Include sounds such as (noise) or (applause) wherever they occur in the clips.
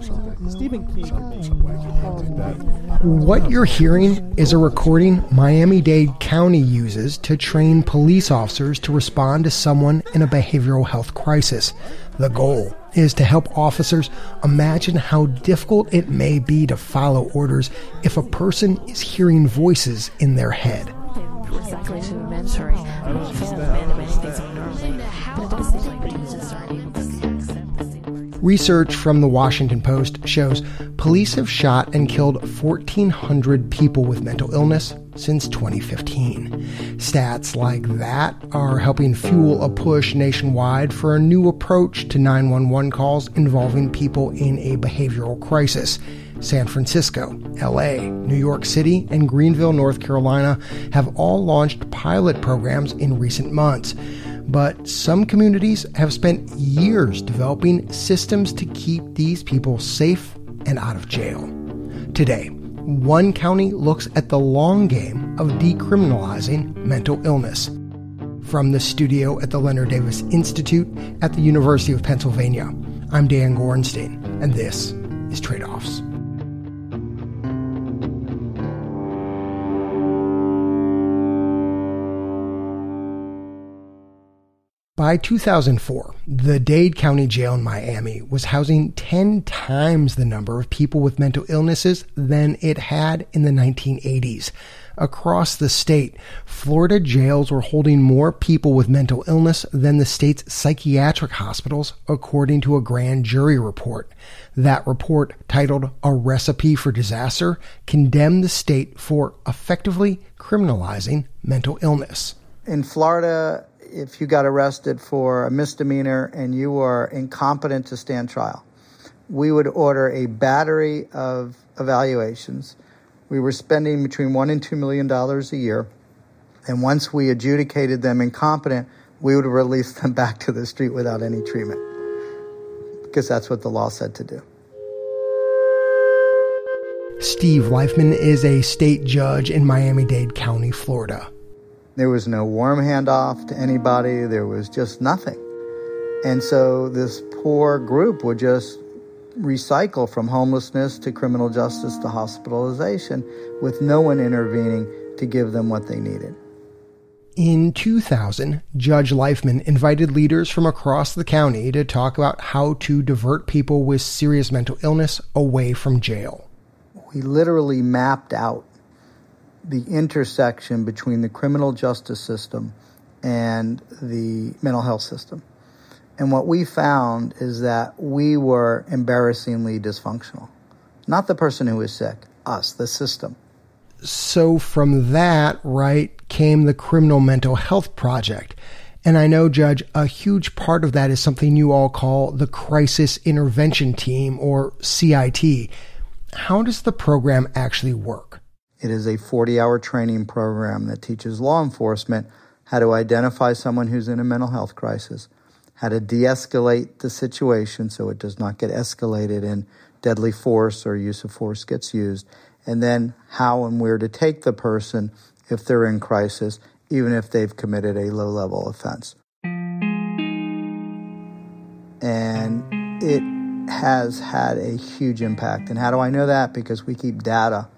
Stephen King. What you're hearing is a recording Miami Dade County uses to train police officers to respond to someone in a behavioral health crisis. The goal is to help officers imagine how difficult it may be to follow orders if a person is hearing voices in their head. Research from the Washington Post shows police have shot and killed 1,400 people with mental illness since 2015. Stats like that are helping fuel a push nationwide for a new approach to 911 calls involving people in a behavioral crisis. San Francisco, LA, New York City, and Greenville, North Carolina have all launched pilot programs in recent months but some communities have spent years developing systems to keep these people safe and out of jail. Today, one county looks at the long game of decriminalizing mental illness. From the studio at the Leonard Davis Institute at the University of Pennsylvania, I'm Dan Gorenstein, and this is Trade Offs. By 2004, the Dade County Jail in Miami was housing 10 times the number of people with mental illnesses than it had in the 1980s. Across the state, Florida jails were holding more people with mental illness than the state's psychiatric hospitals, according to a grand jury report. That report, titled A Recipe for Disaster, condemned the state for effectively criminalizing mental illness. In Florida, if you got arrested for a misdemeanor and you were incompetent to stand trial, we would order a battery of evaluations. We were spending between one and two million dollars a year. And once we adjudicated them incompetent, we would release them (laughs) back to the street without any treatment. Because that's what the law said to do. Steve Leifman is a state judge in Miami Dade County, Florida. There was no warm handoff to anybody. There was just nothing. And so this poor group would just recycle from homelessness to criminal justice to hospitalization with no one intervening to give them what they needed. In 2000, Judge Leifman invited leaders from across the county to talk about how to divert people with serious mental illness away from jail. We literally mapped out the intersection between the criminal justice system and the mental health system. And what we found is that we were embarrassingly dysfunctional. Not the person who was sick, us, the system. So from that, right, came the Criminal Mental Health Project. And I know, Judge, a huge part of that is something you all call the Crisis Intervention Team or CIT. How does the program actually work? It is a 40 hour training program that teaches law enforcement how to identify someone who's in a mental health crisis, how to de escalate the situation so it does not get escalated and deadly force or use of force gets used, and then how and where to take the person if they're in crisis, even if they've committed a low level offense. And it has had a huge impact. And how do I know that? Because we keep data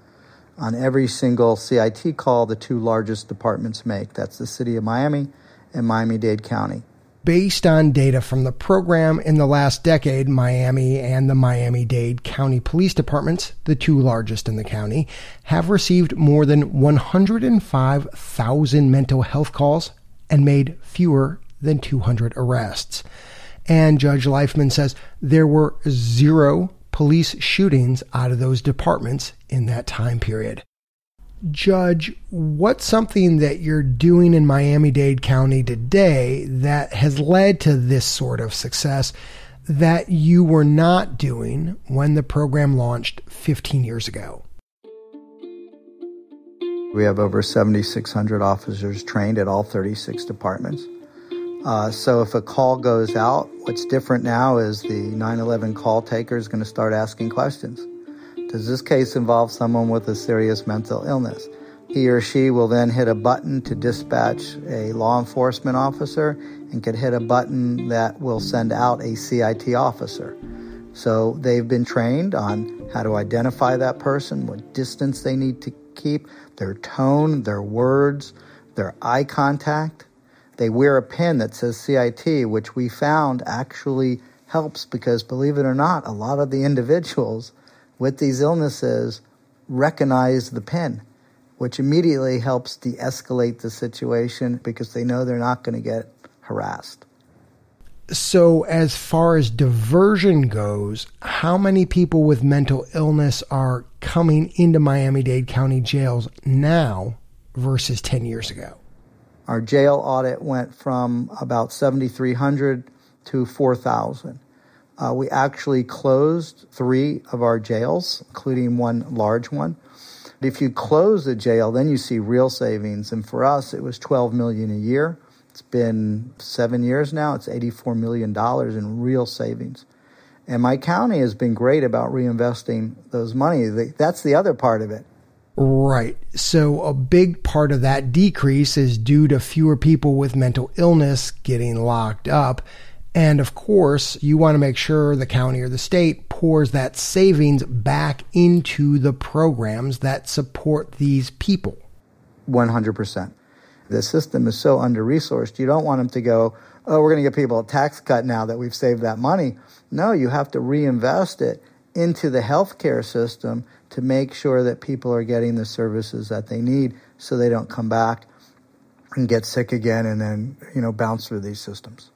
on every single CIT call the two largest departments make. That's the city of Miami and Miami Dade County. Based on data from the program in the last decade, Miami and the Miami Dade County Police Departments, the two largest in the county, have received more than 105,000 mental health calls and made fewer than 200 arrests. And Judge Leifman says there were zero police shootings out of those departments in that time period. Judge, what's something that you're doing in Miami Dade County today that has led to this sort of success that you were not doing when the program launched 15 years ago? We have over 7,600 officers trained at all 36 departments. Uh, so if a call goes out, what's different now is the 911 call taker is going to start asking questions. Does this case involve someone with a serious mental illness? He or she will then hit a button to dispatch a law enforcement officer and could hit a button that will send out a CIT officer. So they've been trained on how to identify that person, what distance they need to keep, their tone, their words, their eye contact. They wear a pin that says CIT, which we found actually helps because, believe it or not, a lot of the individuals with these illnesses recognize the pin, which immediately helps de escalate the situation because they know they're not going to get harassed. So, as far as diversion goes, how many people with mental illness are coming into Miami Dade County jails now versus 10 years ago? Our jail audit went from about 7,300 to 4,000. Uh, we actually closed three of our jails, including one large one. But If you close a jail, then you see real savings. And for us, it was 12 million a year. It's been seven years now. It's $84 million in real savings. And my county has been great about reinvesting those money. That's the other part of it. Right. So a big part of that decrease is due to fewer people with mental illness getting locked up. And of course, you want to make sure the county or the state pours that savings back into the programs that support these people. 100% the system is so under resourced, you don't want them to go, oh, we're going to give people a tax cut now that we've saved that money. No, you have to reinvest it into the healthcare system to make sure that people are getting the services that they need so they don't come back and get sick again and then, you know, bounce through these systems.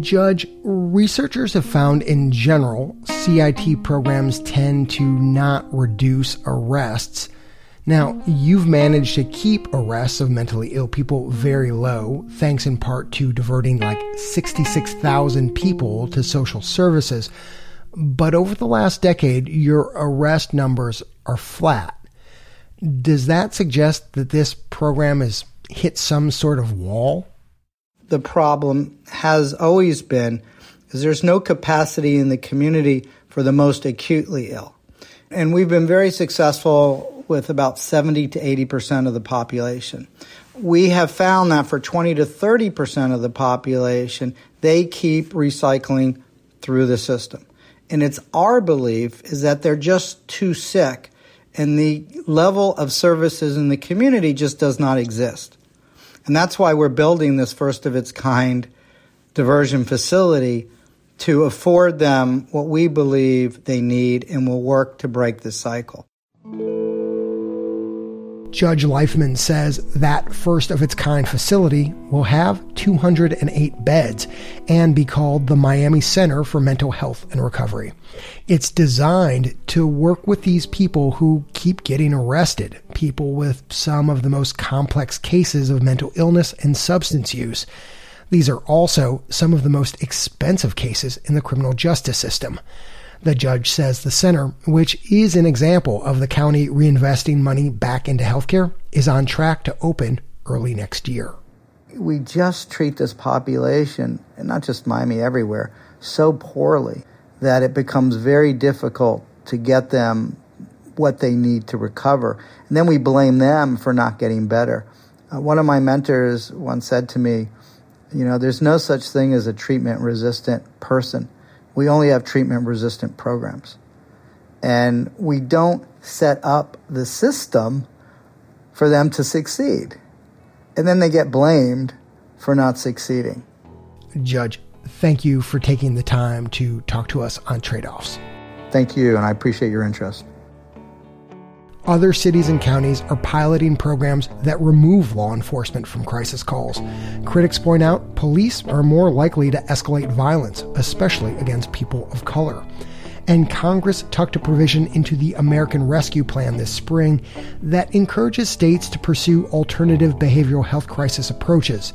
Judge, researchers have found in general CIT programs tend to not reduce arrests now, you've managed to keep arrests of mentally ill people very low, thanks in part to diverting like 66,000 people to social services. But over the last decade, your arrest numbers are flat. Does that suggest that this program has hit some sort of wall? The problem has always been is there's no capacity in the community for the most acutely ill. And we've been very successful with about 70 to 80% of the population. We have found that for 20 to 30% of the population, they keep recycling through the system. And it's our belief is that they're just too sick and the level of services in the community just does not exist. And that's why we're building this first of its kind diversion facility to afford them what we believe they need and will work to break the cycle. Judge Leifman says that first of its kind facility will have 208 beds and be called the Miami Center for Mental Health and Recovery. It's designed to work with these people who keep getting arrested, people with some of the most complex cases of mental illness and substance use. These are also some of the most expensive cases in the criminal justice system. The judge says the center, which is an example of the county reinvesting money back into healthcare, is on track to open early next year. We just treat this population, and not just Miami, everywhere, so poorly that it becomes very difficult to get them what they need to recover. And then we blame them for not getting better. Uh, one of my mentors once said to me, You know, there's no such thing as a treatment resistant person we only have treatment resistant programs. And we don't set up the system for them to succeed. And then they get blamed for not succeeding. Judge, thank you for taking the time to talk to us on trade offs. Thank you, and I appreciate your interest. Other cities and counties are piloting programs that remove law enforcement from crisis calls. Critics point out police are more likely to escalate violence, especially against people of color. And Congress tucked a provision into the American Rescue Plan this spring that encourages states to pursue alternative behavioral health crisis approaches.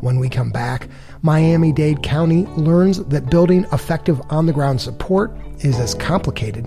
When we come back, Miami Dade County learns that building effective on the ground support is as complicated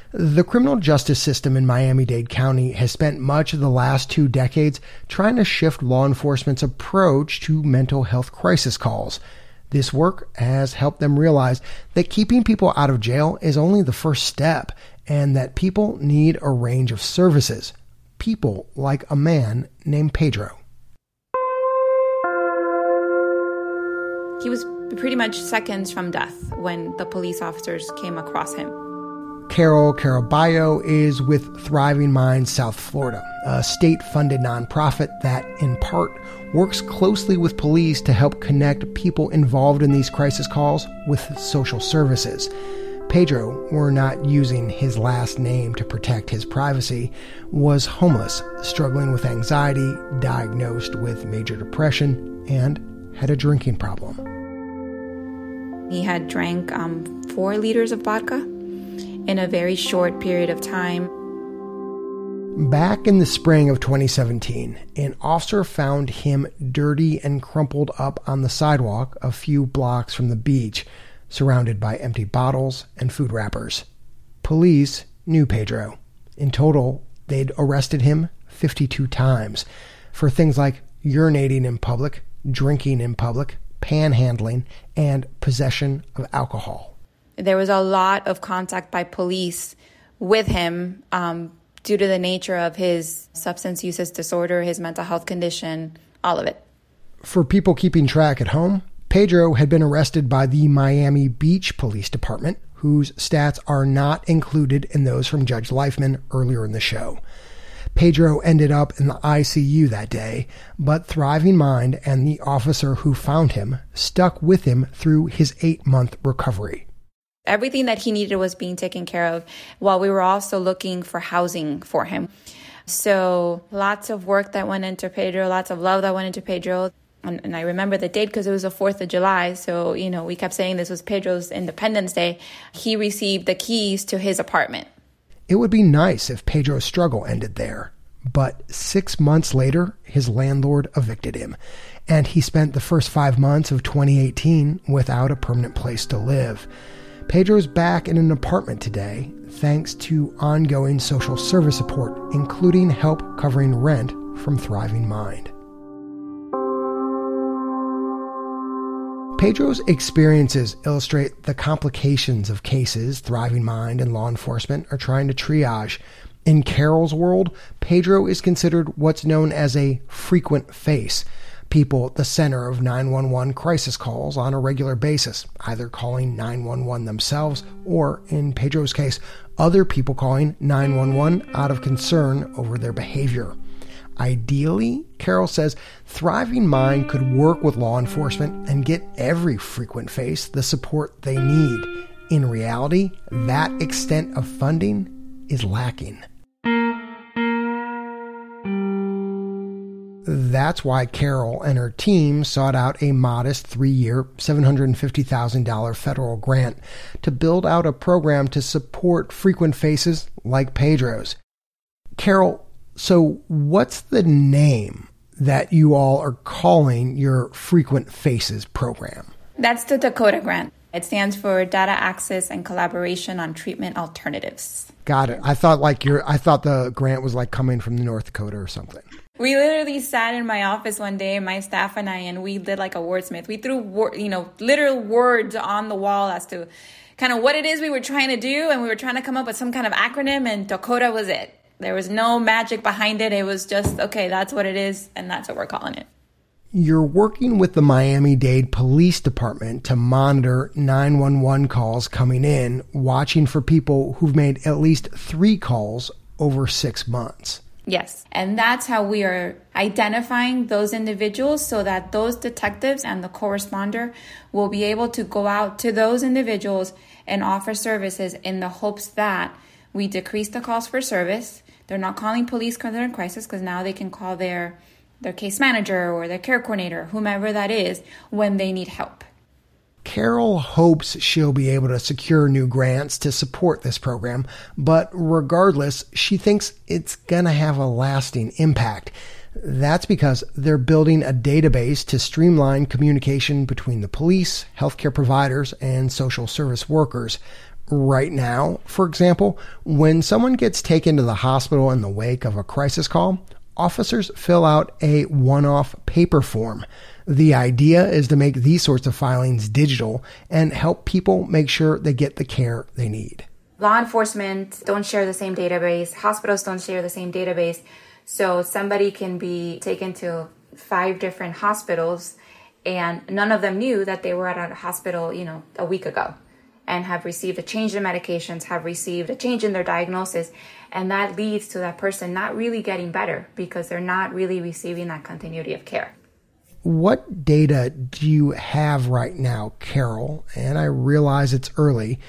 The criminal justice system in Miami Dade County has spent much of the last two decades trying to shift law enforcement's approach to mental health crisis calls. This work has helped them realize that keeping people out of jail is only the first step and that people need a range of services. People like a man named Pedro. He was pretty much seconds from death when the police officers came across him. Carol Caraballo is with Thriving Minds South Florida, a state funded nonprofit that, in part, works closely with police to help connect people involved in these crisis calls with social services. Pedro, we're not using his last name to protect his privacy, was homeless, struggling with anxiety, diagnosed with major depression, and had a drinking problem. He had drank um, four liters of vodka in a very short period of time. Back in the spring of 2017, an officer found him dirty and crumpled up on the sidewalk a few blocks from the beach, surrounded by empty bottles and food wrappers. Police knew Pedro. In total, they'd arrested him 52 times for things like urinating in public, drinking in public, panhandling, and possession of alcohol there was a lot of contact by police with him um, due to the nature of his substance use disorder, his mental health condition, all of it. For people keeping track at home, Pedro had been arrested by the Miami Beach Police Department, whose stats are not included in those from Judge Leifman earlier in the show. Pedro ended up in the ICU that day, but Thriving Mind and the officer who found him stuck with him through his eight month recovery. Everything that he needed was being taken care of while we were also looking for housing for him. So lots of work that went into Pedro, lots of love that went into Pedro. And, and I remember the date because it was the 4th of July. So, you know, we kept saying this was Pedro's Independence Day. He received the keys to his apartment. It would be nice if Pedro's struggle ended there. But six months later, his landlord evicted him. And he spent the first five months of 2018 without a permanent place to live. Pedro's back in an apartment today thanks to ongoing social service support, including help covering rent from Thriving Mind. Pedro's experiences illustrate the complications of cases Thriving Mind and law enforcement are trying to triage. In Carol's world, Pedro is considered what's known as a frequent face people at the center of 911 crisis calls on a regular basis, either calling 911 themselves or, in Pedro's case, other people calling 911 out of concern over their behavior. Ideally, Carol says, Thriving Mind could work with law enforcement and get every frequent face the support they need. In reality, that extent of funding is lacking. That's why Carol and her team sought out a modest three year, $750,000 federal grant to build out a program to support frequent faces like Pedro's. Carol, so what's the name that you all are calling your Frequent Faces program? That's the Dakota Grant. It stands for Data Access and Collaboration on Treatment Alternatives. Got it. I thought like your I thought the grant was like coming from the North Dakota or something. We literally sat in my office one day, my staff and I, and we did like a wordsmith. We threw, you know, literal words on the wall as to kind of what it is we were trying to do, and we were trying to come up with some kind of acronym, and Dakota was it. There was no magic behind it. It was just, okay, that's what it is, and that's what we're calling it. You're working with the Miami Dade Police Department to monitor 911 calls coming in, watching for people who've made at least three calls over six months. Yes. And that's how we are identifying those individuals so that those detectives and the corresponder will be able to go out to those individuals and offer services in the hopes that we decrease the calls for service. They're not calling police because they're in crisis because now they can call their their case manager or their care coordinator, whomever that is, when they need help. Carol hopes she'll be able to secure new grants to support this program, but regardless, she thinks it's going to have a lasting impact. That's because they're building a database to streamline communication between the police, healthcare providers, and social service workers. Right now, for example, when someone gets taken to the hospital in the wake of a crisis call, officers fill out a one off paper form. The idea is to make these sorts of filings digital and help people make sure they get the care they need. Law enforcement don't share the same database, hospitals don't share the same database. So somebody can be taken to five different hospitals and none of them knew that they were at a hospital, you know, a week ago and have received a change in medications, have received a change in their diagnosis, and that leads to that person not really getting better because they're not really receiving that continuity of care. What data do you have right now, Carol? And I realize it's early,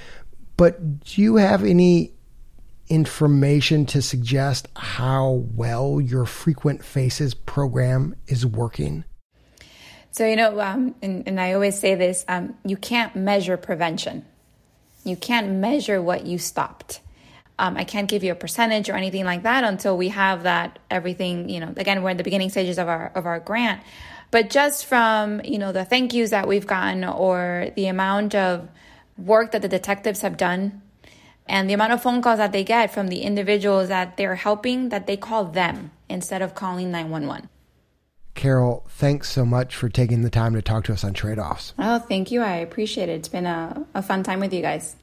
but do you have any information to suggest how well your frequent faces program is working? So, you know, um, and, and, I always say this um, you can't measure prevention, you can't measure what you stopped. Um, I can't give you a percentage or anything like that until we have that everything. You know, again, we're in the beginning stages of our of our grant, but just from you know the thank yous that we've gotten or the amount of work that the detectives have done and the amount of phone calls that they get from the individuals that they're helping that they call them instead of calling 911. Carol, thanks so much for taking the time to talk to us on trade offs. Oh, thank you. I appreciate it. It's been a, a fun time with you guys.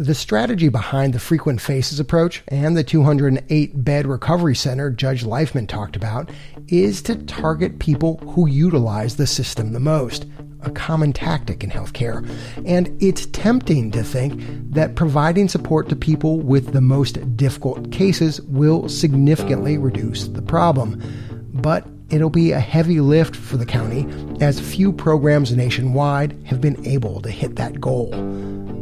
The strategy behind the frequent faces approach and the 208 bed recovery center Judge Leifman talked about is to target people who utilize the system the most, a common tactic in healthcare. And it's tempting to think that providing support to people with the most difficult cases will significantly reduce the problem. But it'll be a heavy lift for the county, as few programs nationwide have been able to hit that goal.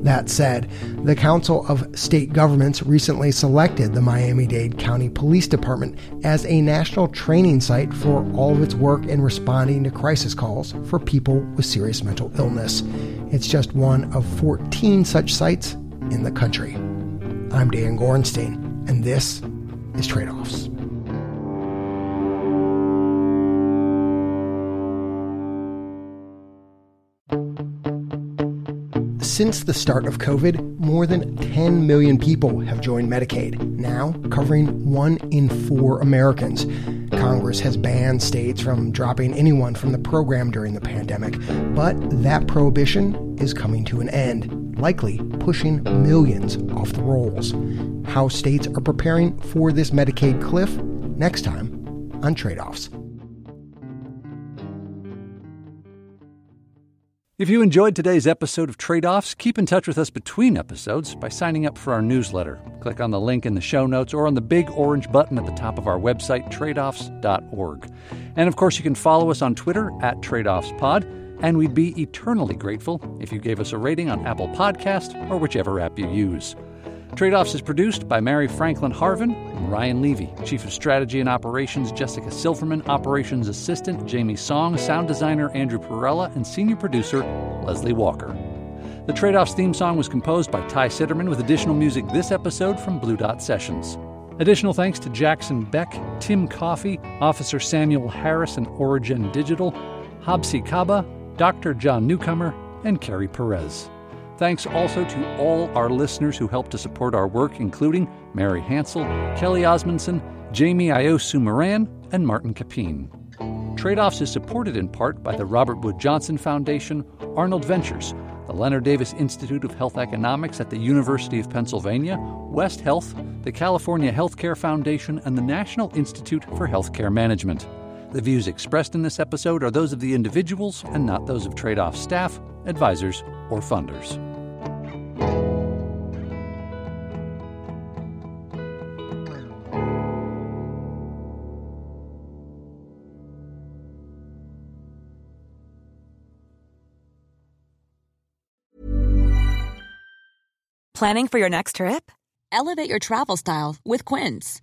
That said, the Council of State Governments recently selected the Miami Dade County Police Department as a national training site for all of its work in responding to crisis calls for people with serious mental illness. It's just one of 14 such sites in the country. I'm Dan Gorenstein, and this is Trade Offs. Since the start of COVID, more than 10 million people have joined Medicaid, now covering one in four Americans. Congress has banned states from dropping anyone from the program during the pandemic, but that prohibition is coming to an end, likely pushing millions off the rolls. How states are preparing for this Medicaid cliff next time on Trade Offs. If you enjoyed today's episode of Trade Offs, keep in touch with us between episodes by signing up for our newsletter. Click on the link in the show notes or on the big orange button at the top of our website, tradeoffs.org. And of course, you can follow us on Twitter at TradeOffsPod, and we'd be eternally grateful if you gave us a rating on Apple Podcast or whichever app you use. Trade Offs is produced by Mary Franklin Harvin and Ryan Levy. Chief of Strategy and Operations, Jessica Silverman. Operations Assistant, Jamie Song. Sound Designer, Andrew Perella. And Senior Producer, Leslie Walker. The Trade Offs theme song was composed by Ty Citerman with additional music this episode from Blue Dot Sessions. Additional thanks to Jackson Beck, Tim Coffey, Officer Samuel Harris and Origin Digital, Habsi Kaba, Dr. John Newcomer, and Carrie Perez. Thanks also to all our listeners who helped to support our work, including Mary Hansel, Kelly Osmondson, Jamie Iosu Moran, and Martin Capine. Trade Offs is supported in part by the Robert Wood Johnson Foundation, Arnold Ventures, the Leonard Davis Institute of Health Economics at the University of Pennsylvania, West Health, the California Healthcare Foundation, and the National Institute for Healthcare Management. The views expressed in this episode are those of the individuals and not those of Trade Off staff, advisors, or funders. Planning for your next trip? Elevate your travel style with Quince.